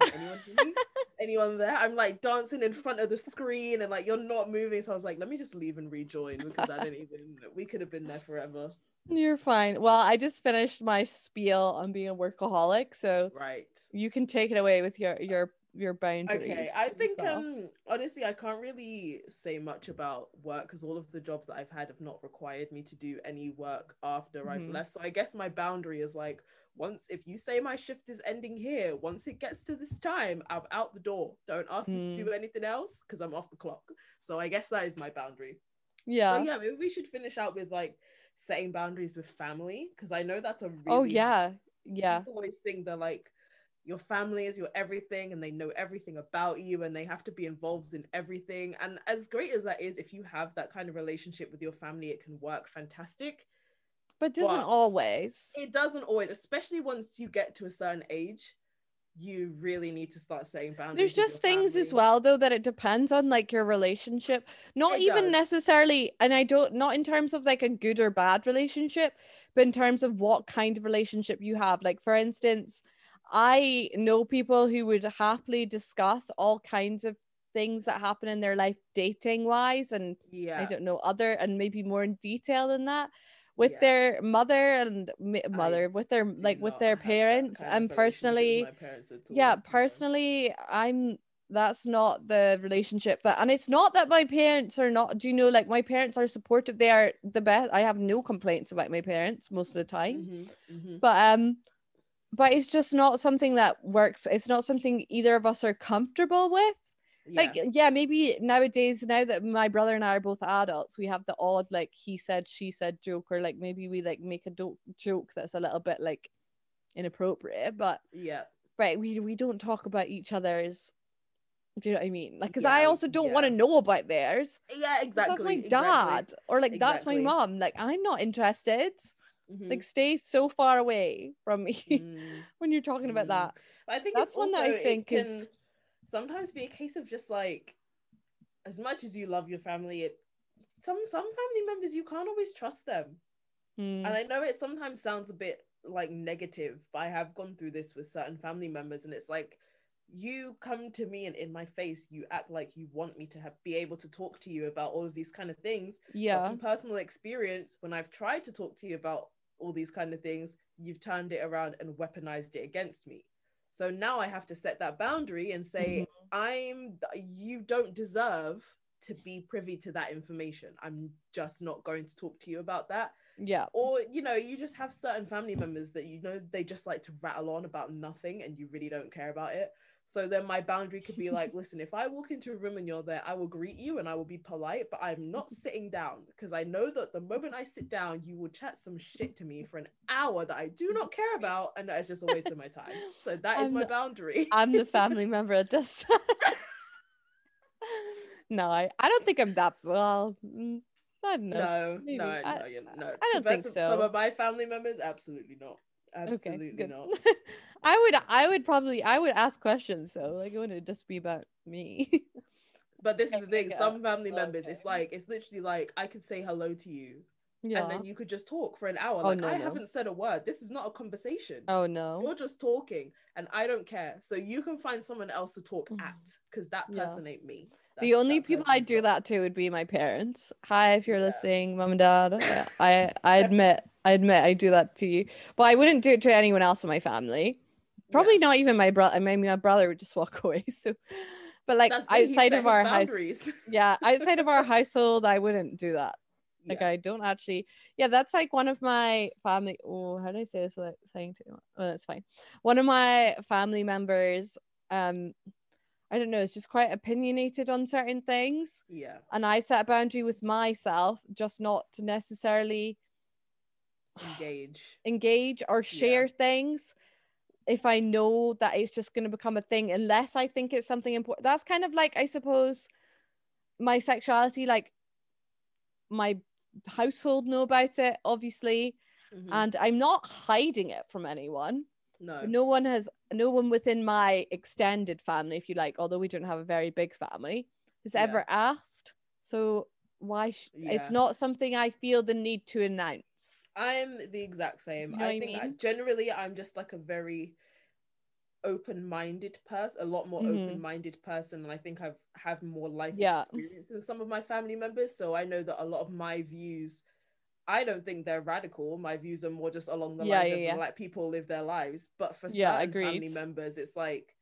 S2: Can anyone hear me? *laughs* anyone there?" I'm like dancing in front of the screen, and like you're not moving. So I was like, "Let me just leave and rejoin because I didn't even. We could have been there forever."
S1: You're fine. Well, I just finished my spiel on being a workaholic, so
S2: Right.
S1: you can take it away with your your your boundaries.
S2: Okay, I think um honestly I can't really say much about work because all of the jobs that I've had have not required me to do any work after I've
S1: Mhm.
S2: left. So I guess my boundary is like once if you say my shift is ending here, once it gets to this time, I'm out the door. Don't ask me
S1: Mm.
S2: to do anything else because I'm off the clock. So I guess that is my boundary.
S1: yeah.
S2: So yeah, maybe we should finish out with like setting boundaries with family because I know that's a really
S1: oh yeah, yeah.
S2: people always think they're like your family is your everything and they know everything about you and they have to be involved in everything and as great as that is if you have that kind of relationship with your family it can work fantastic
S1: But doesn't
S2: But
S1: always.
S2: it doesn't always especially once you get to a certain age you really need to start setting boundaries
S1: There's just things as well though that it depends on like your relationship. Not
S2: It
S1: even
S2: does.
S1: necessarily and I don't not in terms of like a good or bad relationship, but in terms of what kind of relationship you have. Like for instance, I know people who would happily discuss all kinds of things that happen in their life dating wise and
S2: Yeah.
S1: I don't know other and maybe more in detail than that with
S2: Yeah.
S1: their mother and mother with their like with their parents and personally
S2: parents
S1: yeah personally i'm that's not the relationship that and it's not that my parents are not do you know like my parents are supportive they are the best i have no complaints about my parents most of the time
S2: Mhm, mhm.
S1: but um but it's just not something that works it's not something either of us are comfortable with like
S2: Yeah.
S1: yeah maybe nowadays now that my brother and i are both adults we have the odd like he said she said joke or like maybe we like make a do- joke that's a little bit like inappropriate but
S2: yeah.
S1: right we we don't talk about each other's do you know what i mean like because
S2: Yeah,
S1: i also don't want to know about theirs
S2: Yeah, exactly.
S1: that's my
S2: exactly.
S1: dad or like that's my mom like i'm not interested
S2: Mhm,
S1: like stay so far away from me
S2: mm. *laughs*
S1: when you're talking about
S2: Mm.
S1: that
S2: But I think
S1: That's
S2: it's
S1: one that I
S2: also-
S1: think is-
S2: can sometimes be a case of just like as much as you love your family, it some some family members you can't always trust them.
S1: Hmm.
S2: And I know it sometimes sounds a bit like negative, but I have gone through this with certain family members, and it's like you come to me and in my face, you act like you want me to have be able to talk to you about all of these kind of things.
S1: Yeah
S2: from personal experience, when I've tried to talk to you about all these kind of things, you've turned it around and weaponized it against me. So now I have to set that boundary and say, mm-hmm. I'm you don't deserve to be privy to that information. I'm just not going to talk to you about that.
S1: Yeah
S2: Or, you know, you just have certain family members that you know they just like to rattle on about nothing and you really don't care about it. So then my boundary could be *laughs* like, listen, if I walk into a room and you're there, I will greet you and I will be polite, but I'm not *laughs* sitting down because I know that the moment I sit down, you will chat some shit to me for an hour that I do not care about, and that is just a waste of my time. So that is
S1: I'm
S2: my
S1: the-
S2: boundary.
S1: I'm the *laughs* family member that does no, I, I don't think I'm that well. Mm, I don't know.
S2: no, no,
S1: I-
S2: no, no.
S1: I don't think
S2: to Some of my family members, absolutely not. Absolutely
S1: okay,
S2: not. *laughs*
S1: I would I would probably I would ask questions so like it wouldn't just be about me. *laughs*
S2: But this is the thing: some family members,
S1: Okay.
S2: it's like it's literally like I could say hello to you,
S1: yeah.
S2: and then you could just talk for an hour.
S1: Oh,
S2: like
S1: no,
S2: I
S1: no.
S2: haven't said a word. This is not a conversation.
S1: oh no.
S2: You're just talking, and I don't care. So you can find someone else to talk
S1: Mhm.
S2: at, because that
S1: Yeah.
S2: person ain't me.
S1: The only people I do that to would be my parents. Hi, if you're
S2: Yeah.
S1: listening, mom and dad. *laughs* I I admit I admit I do that to you, but I wouldn't do it to anyone else in my family. Probably not even my brother. I mean, my brother would just walk *laughs* away. So, but like
S2: That's the thing, he
S1: outside of our house, *laughs* yeah, outside of our household, I wouldn't do that. Like
S2: Yeah.
S1: I don't actually. Yeah, that's like one of my family. Oh, how do I say this without saying too much? Oh, that's fine. One of my family members. Um, I don't know. It's just quite opinionated on certain things
S2: yeah,
S1: and I set a boundary with myself just not to necessarily
S2: engage. *sighs*
S1: engage or share things if I know that it's just going to become a thing, unless I think it's something important. That's kind of like, I suppose, my sexuality, like my household know about it, obviously,
S2: Mhm.
S1: and I'm not hiding it from anyone.
S2: no,
S1: No one has, no one within my extended family, if you like, although we don't have a very big family, has
S2: Yeah.
S1: ever asked. So why? Sh-
S2: Yeah.
S1: It's not something I feel the need to announce.
S2: I'm the exact same.
S1: You know
S2: I think I-
S1: mean?
S2: generally I'm just like a very open-minded person, a lot more
S1: Mhm.
S2: open-minded person, and I think I've have more life
S1: Yeah.
S2: experience than some of my family members. So I know that a lot of my views, I don't think they're radical. My views are more just along the
S1: Yeah,
S2: lines
S1: yeah,
S2: of
S1: yeah.
S2: like people live their lives. But for
S1: Yeah,
S2: certain family members, it's like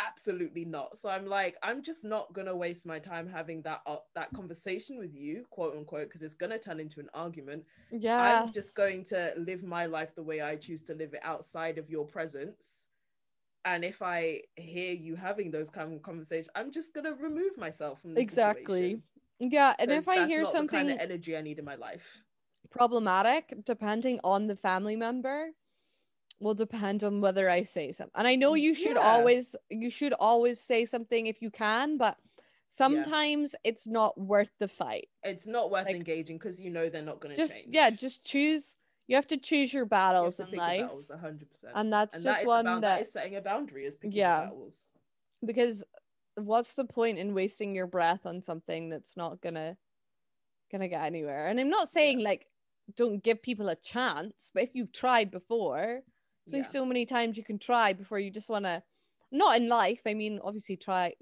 S2: absolutely not. So I'm like, I'm just not gonna waste my time having that uh, that conversation with you, quote unquote, because it's gonna turn into an argument.
S1: Yeah.
S2: I'm just going to live my life the way I choose to live it outside of your presence. And if I hear you having those kind of conversations, I'm just gonna remove myself from the
S1: Exactly.
S2: situation,
S1: Yeah, and if I hear something
S2: kind of energy I need in my life.
S1: Problematic, depending on the family member, will depend on whether I say something. And I know you should
S2: Yeah.
S1: always you should always say something if you can, but sometimes it's not worth the fight.
S2: It's not worth
S1: Like-
S2: engaging because you know they're not gonna
S1: Just
S2: change.
S1: yeah, just choose you have to choose your battles
S2: to
S1: in life.
S2: battles 100%.
S1: And that's
S2: and
S1: just
S2: that
S1: one
S2: about,
S1: that,
S2: that is setting a boundary is picking
S1: Yeah.
S2: your battles.
S1: because what's the point in wasting your breath on something that's not gonna gonna get anywhere? And I'm not saying like don't give people a chance, but if you've tried before, So
S2: Yeah.
S1: so many times you can try before you just want to, not in life. I mean, obviously try,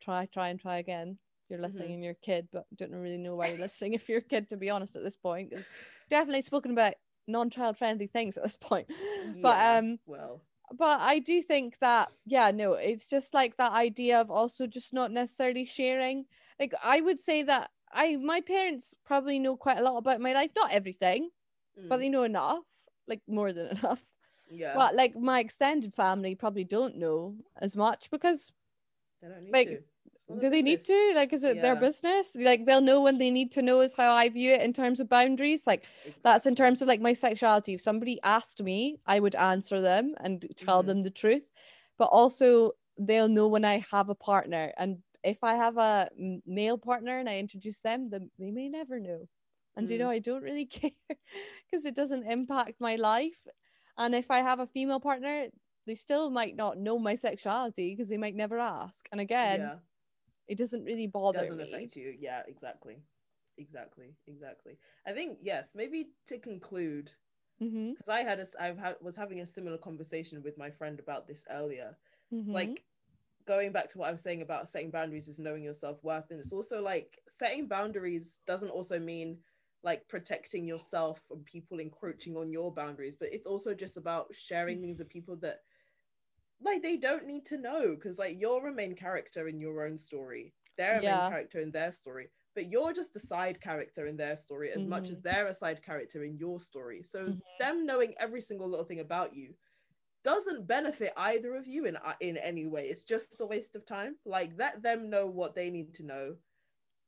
S1: try, try and try again. You're listening
S2: Mhm.
S1: and you're a kid, but don't really know why you're listening if you're a kid, to be honest, at this point. 'cause Definitely spoken about non-child friendly things at this point. *laughs* But um,
S2: well,
S1: but I do think that yeah, no, it's just like that idea of also just not necessarily sharing. Like I would say that I my parents probably know quite a lot about my life, not everything, but
S2: mm,
S1: they know enough, like more than *laughs* enough.
S2: yeah,
S1: But like my extended family probably don't know as much because
S2: they don't need
S1: like,
S2: to.
S1: Do they need to? Like is it their business? Like they'll know when they need to know is how I view it in terms of boundaries. Like that's in terms of like my sexuality. If somebody asked me, I would answer them and tell
S2: Mhm.
S1: them the truth. But also they'll know when I have a partner. And if I have a male partner and I introduce them, then they may never know. And you
S2: Mm.
S1: know, I don't really *laughs* care because it doesn't impact my life. And if I have a female partner, they still might not know my sexuality because they might never ask. And again,
S2: yeah.
S1: it doesn't really bother
S2: doesn't
S1: me.
S2: affect you. Yeah, exactly. Exactly. Exactly. I think yes, maybe to conclude,
S1: hmm
S2: because I had a, I've had was having a similar conversation with my friend about this earlier. It's
S1: Mhm.
S2: like going back to what I was saying about setting boundaries is knowing your self worth, and it's also like setting boundaries doesn't also mean like protecting yourself from people encroaching on your boundaries, but it's also just about sharing things with people that like they don't need to know because like you're a main character in your own story they're a
S1: Yeah.
S2: main character in their story but you're just a side character in their story as much as they're a side character in your story so
S1: Mhm.
S2: them knowing every single little thing about you doesn't benefit either of you in uh, in any way. It's just a waste of time. Like let them know what they need to know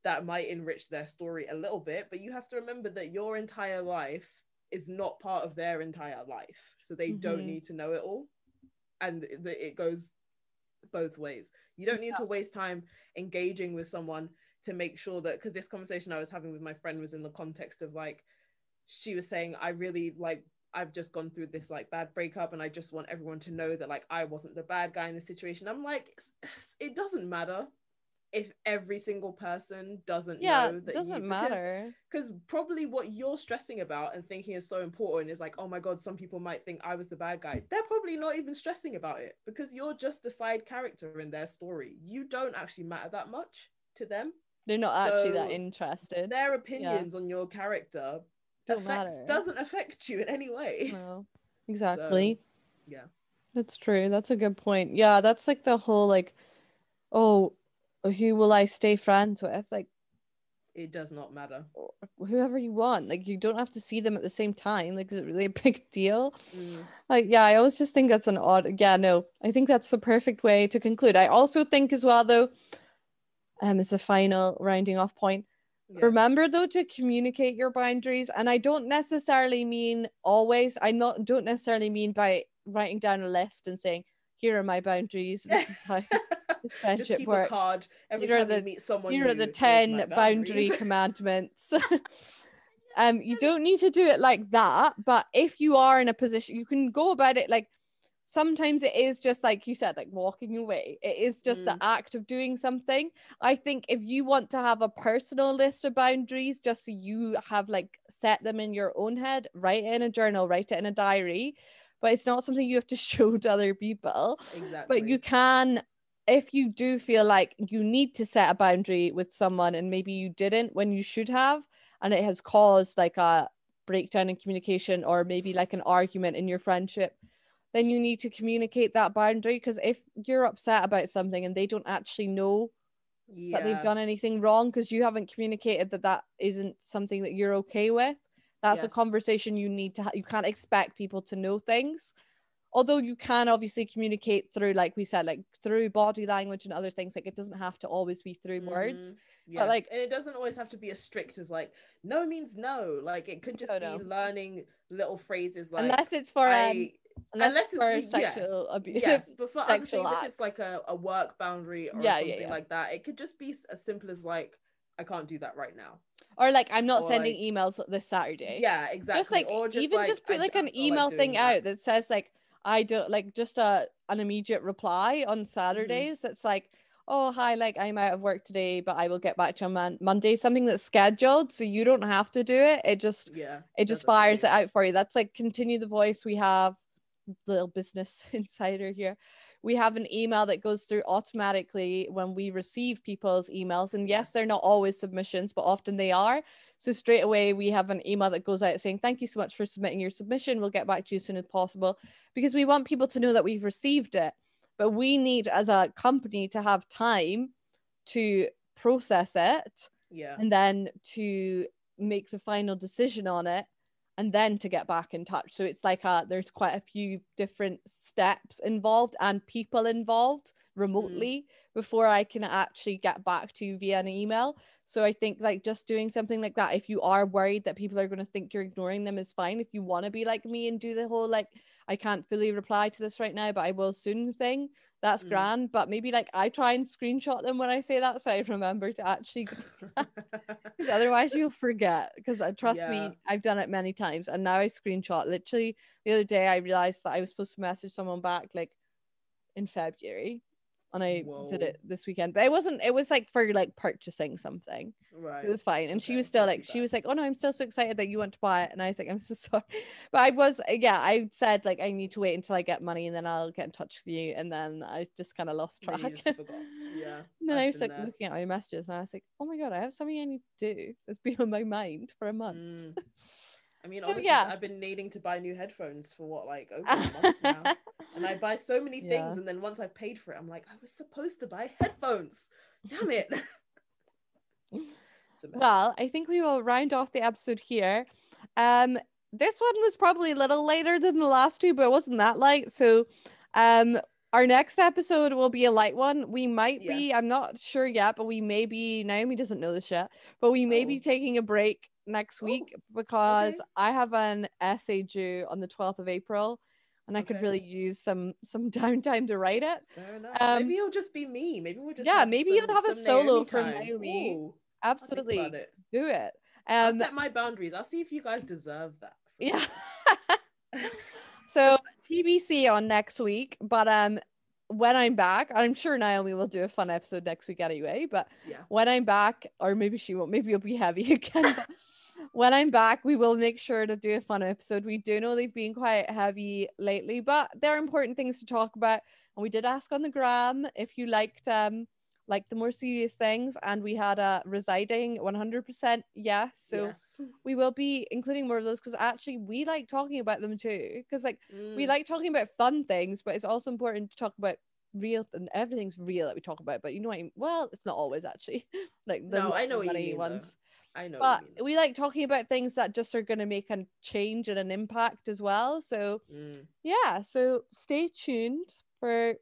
S2: that might enrich their story a little bit but you have to remember that your entire life is not part of their entire life. So they don't
S1: Mhm.
S2: need to know it all. And it goes both ways. You don't need to waste time engaging with someone to make sure that because this conversation i was having with my friend was in the context of like she was saying i really like i've just gone through this like bad breakup and i just want everyone to know that like i wasn't the bad guy in the situation. I'm like it doesn't matter if every single person doesn't
S1: yeah,
S2: know
S1: it
S2: that
S1: doesn't
S2: you,
S1: matter.
S2: because probably what you're stressing about and thinking is so important is like oh my god some people might think i was the bad guy. They're probably not even stressing about it because you're just a side character in their story. You don't actually matter that much to them.
S1: They're not actually that interested.
S2: their opinions on your character affects,
S1: matter.
S2: doesn't affect you in any way
S1: No, *laughs* exactly.
S2: yeah
S1: That's true. That's a good point. Yeah, that's like the whole like, oh, who will I stay friends with? Like
S2: it does not matter
S1: whoever you want. Like you don't have to see them at the same time. Like is it really a *laughs* big deal?
S2: Mm,
S1: Like yeah, I always just think that's an odd. Yeah, no, I think that's the perfect way to conclude. I also think as well though, um, as a final rounding off point.
S2: Yeah.
S1: Remember though to communicate your boundaries, and I don't necessarily mean always. I not don't necessarily mean by writing down a list and saying, "Here are my boundaries. This is how *laughs* this
S2: just
S1: friendship
S2: keep
S1: works."
S2: a card every
S1: Here are
S2: time you
S1: the-
S2: meet someone
S1: Here are the ten boundary *laughs* commandments. *laughs* um, you don't need to do it like that, but if you are in a position, you can go about it like. Sometimes it is just like you said, like walking away. It is just the
S2: Mm.
S1: act of doing something. I think if you want to have a personal list of boundaries, just so you have like set them in your own head, write it in a journal, write it in a diary, but it's not something you have to *laughs* show to other people.
S2: exactly
S1: But you can, if you do feel like you need to set a boundary with someone and maybe you didn't when you should have, and it has caused like a breakdown in communication or maybe like an argument in your friendship, then you need to communicate that boundary. Because if you're upset about something and they don't actually know
S2: yeah
S1: that they've done anything wrong because you haven't communicated that that isn't something that you're okay with that's a conversation you need to ha- you can't expect people to know things although you can obviously communicate through like we said like through body language and other things like it doesn't have to always be through words
S2: Mhm. Yes.
S1: like-
S2: and it doesn't always have to be as strict as like no means no. Like it could just be
S1: no.
S2: learning little phrases like
S1: unless it's for um,
S2: I,
S1: unless,
S2: unless
S1: it's for sexual
S2: yes,
S1: abuse
S2: yes, but for other things,
S1: sexual
S2: if it's like a, a work boundary or
S1: Yeah, yeah,
S2: something
S1: yeah.
S2: like that, it could just be as simple as like I can't do that right now.
S1: or like i'm not
S2: or,
S1: sending
S2: like-
S1: emails this saturday
S2: Yeah, exactly.
S1: just like
S2: or just
S1: even
S2: like,
S1: just put like an
S2: don't like
S1: email thing
S2: that.
S1: out that says like I don't like just a an immediate reply
S2: Mm-hmm.
S1: on Saturdays that's like oh hi like I'm out of work today but I will get back to you on Mon- Monday something that's scheduled so you don't have to do it it just
S2: Yeah,
S1: it just fires it out for you that's like continue the voice we have little business *laughs* insider here. We have an email that goes through automatically when we receive people's emails. And yes, they're not always submissions, but often they are. So straight away, we have an email that goes out saying, Thank you so much for submitting your submission. We'll get back to you as soon as possible because we want people to know that we've received it. But we need, as a company, to have time to process it
S2: Yeah.
S1: and then to make the final decision on it and then to get back in touch. So it's like a there's quite a few different steps involved and people involved remotely before i can actually get back to you via an email. So i think like just doing something like that if you are worried that people are going to think you're ignoring them is fine. If you want to be like me and do the whole like i can't fully reply to this right now but i will soon thing that's
S2: Mm.
S1: grand. But maybe like i try and screenshot them when i say that so i remember to actually *laughs* *laughs* otherwise you'll forget because uh, trust
S2: Yeah.
S1: me i've done it many times and now i screenshot literally the other day i realized that i was supposed to message someone back like in february and i did it this weekend but it wasn't it was like for like purchasing something
S2: right.
S1: it was fine and she was still like she was like oh no i'm still so excited that you want to buy it and i was like i'm so *laughs* sorry but i was yeah i said like i need to wait until i get money and then i'll get in touch with you and then i just kind of lost track
S2: just. *laughs* Yeah.
S1: and then
S2: I've
S1: I was like
S2: there.
S1: looking at my messages and I was like, oh my god, I have something I need to do that's been on my mind for a month.
S2: Mm. I mean, *laughs*
S1: So,
S2: honestly,
S1: yeah.
S2: I've been needing to buy new headphones for what, like over a month now. And I buy so many things,
S1: Yeah.
S2: and then once I've paid for it, I'm like, I was supposed to buy headphones. Damn it. *laughs* It's a mess.
S1: well, I think we will round off the episode here. Um, this one was probably a little later than the last two, but it wasn't that light. So, um, our next episode will be a light one. We might be, I'm not sure yet, but we may be, Naomi doesn't know this yet, but we may be
S2: Oh.
S1: taking a break next
S2: Oh,
S1: week because
S2: okay.
S1: I have an essay due on the 12th of April and I could really use some some *laughs* downtime to write it.
S2: Fair
S1: um,
S2: maybe it'll just be me. Maybe we'll just
S1: yeah, maybe you'll have a solo
S2: Naomi
S1: for
S2: time.
S1: Naomi.
S2: Ooh,
S1: Absolutely
S2: it.
S1: do it.
S2: I'll
S1: Um,
S2: set my boundaries. I'll see if you guys deserve that.
S1: yeah. *laughs* so TBC on next week, but um, when I'm back, I'm sure Naomi will do a fun episode next week anyway. But
S2: yeah.
S1: when I'm back, or maybe she won't, maybe it'll be heavy *laughs* again. When I'm back, we will make sure to do a fun episode. We do know they've been quite heavy lately, but they're important things to talk about. And we did ask on the gram if you liked um like the more serious things, and we had a residing 100% yes. So
S2: yes.
S1: we will be including more of those because actually we like talking about them too. Because like we
S2: Mm,
S1: like talking about fun things, but it's also important to talk about real and everything's real that we talk about. But you know what? I mean? Well, it's not always actually *laughs* like the
S2: No, I know what you mean, though. I know.
S1: But we like talking about things that just are going to make a change and an impact as well. So.
S2: Mm.
S1: yeah, so stay tuned for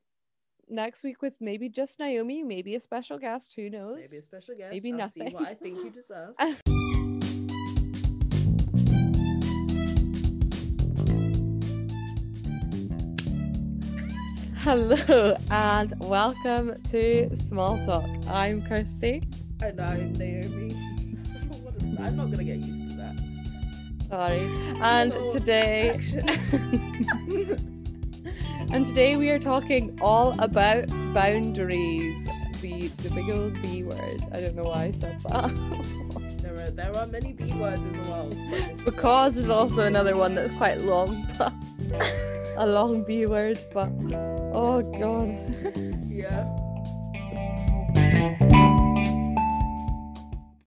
S1: next week with maybe just Naomi, maybe a special guest. Who knows?
S2: Maybe a special guest.
S1: Maybe
S2: I'll see what
S1: nothing.
S2: I think you deserve. *laughs*
S1: Hello and welcome to Small Talk. I'm Kirsty.
S2: and I'm Naomi. What is that? I'm not gonna get used to that.
S1: Sorry. And
S2: Hello,
S1: today *laughs* and today we are talking all about boundaries. The the big old B word. I don't know why I said that. *laughs*
S2: there are there are many B words in the world. but this is a-
S1: because is also another one that's quite long, *laughs* but a long B word, but oh god.
S2: yeah.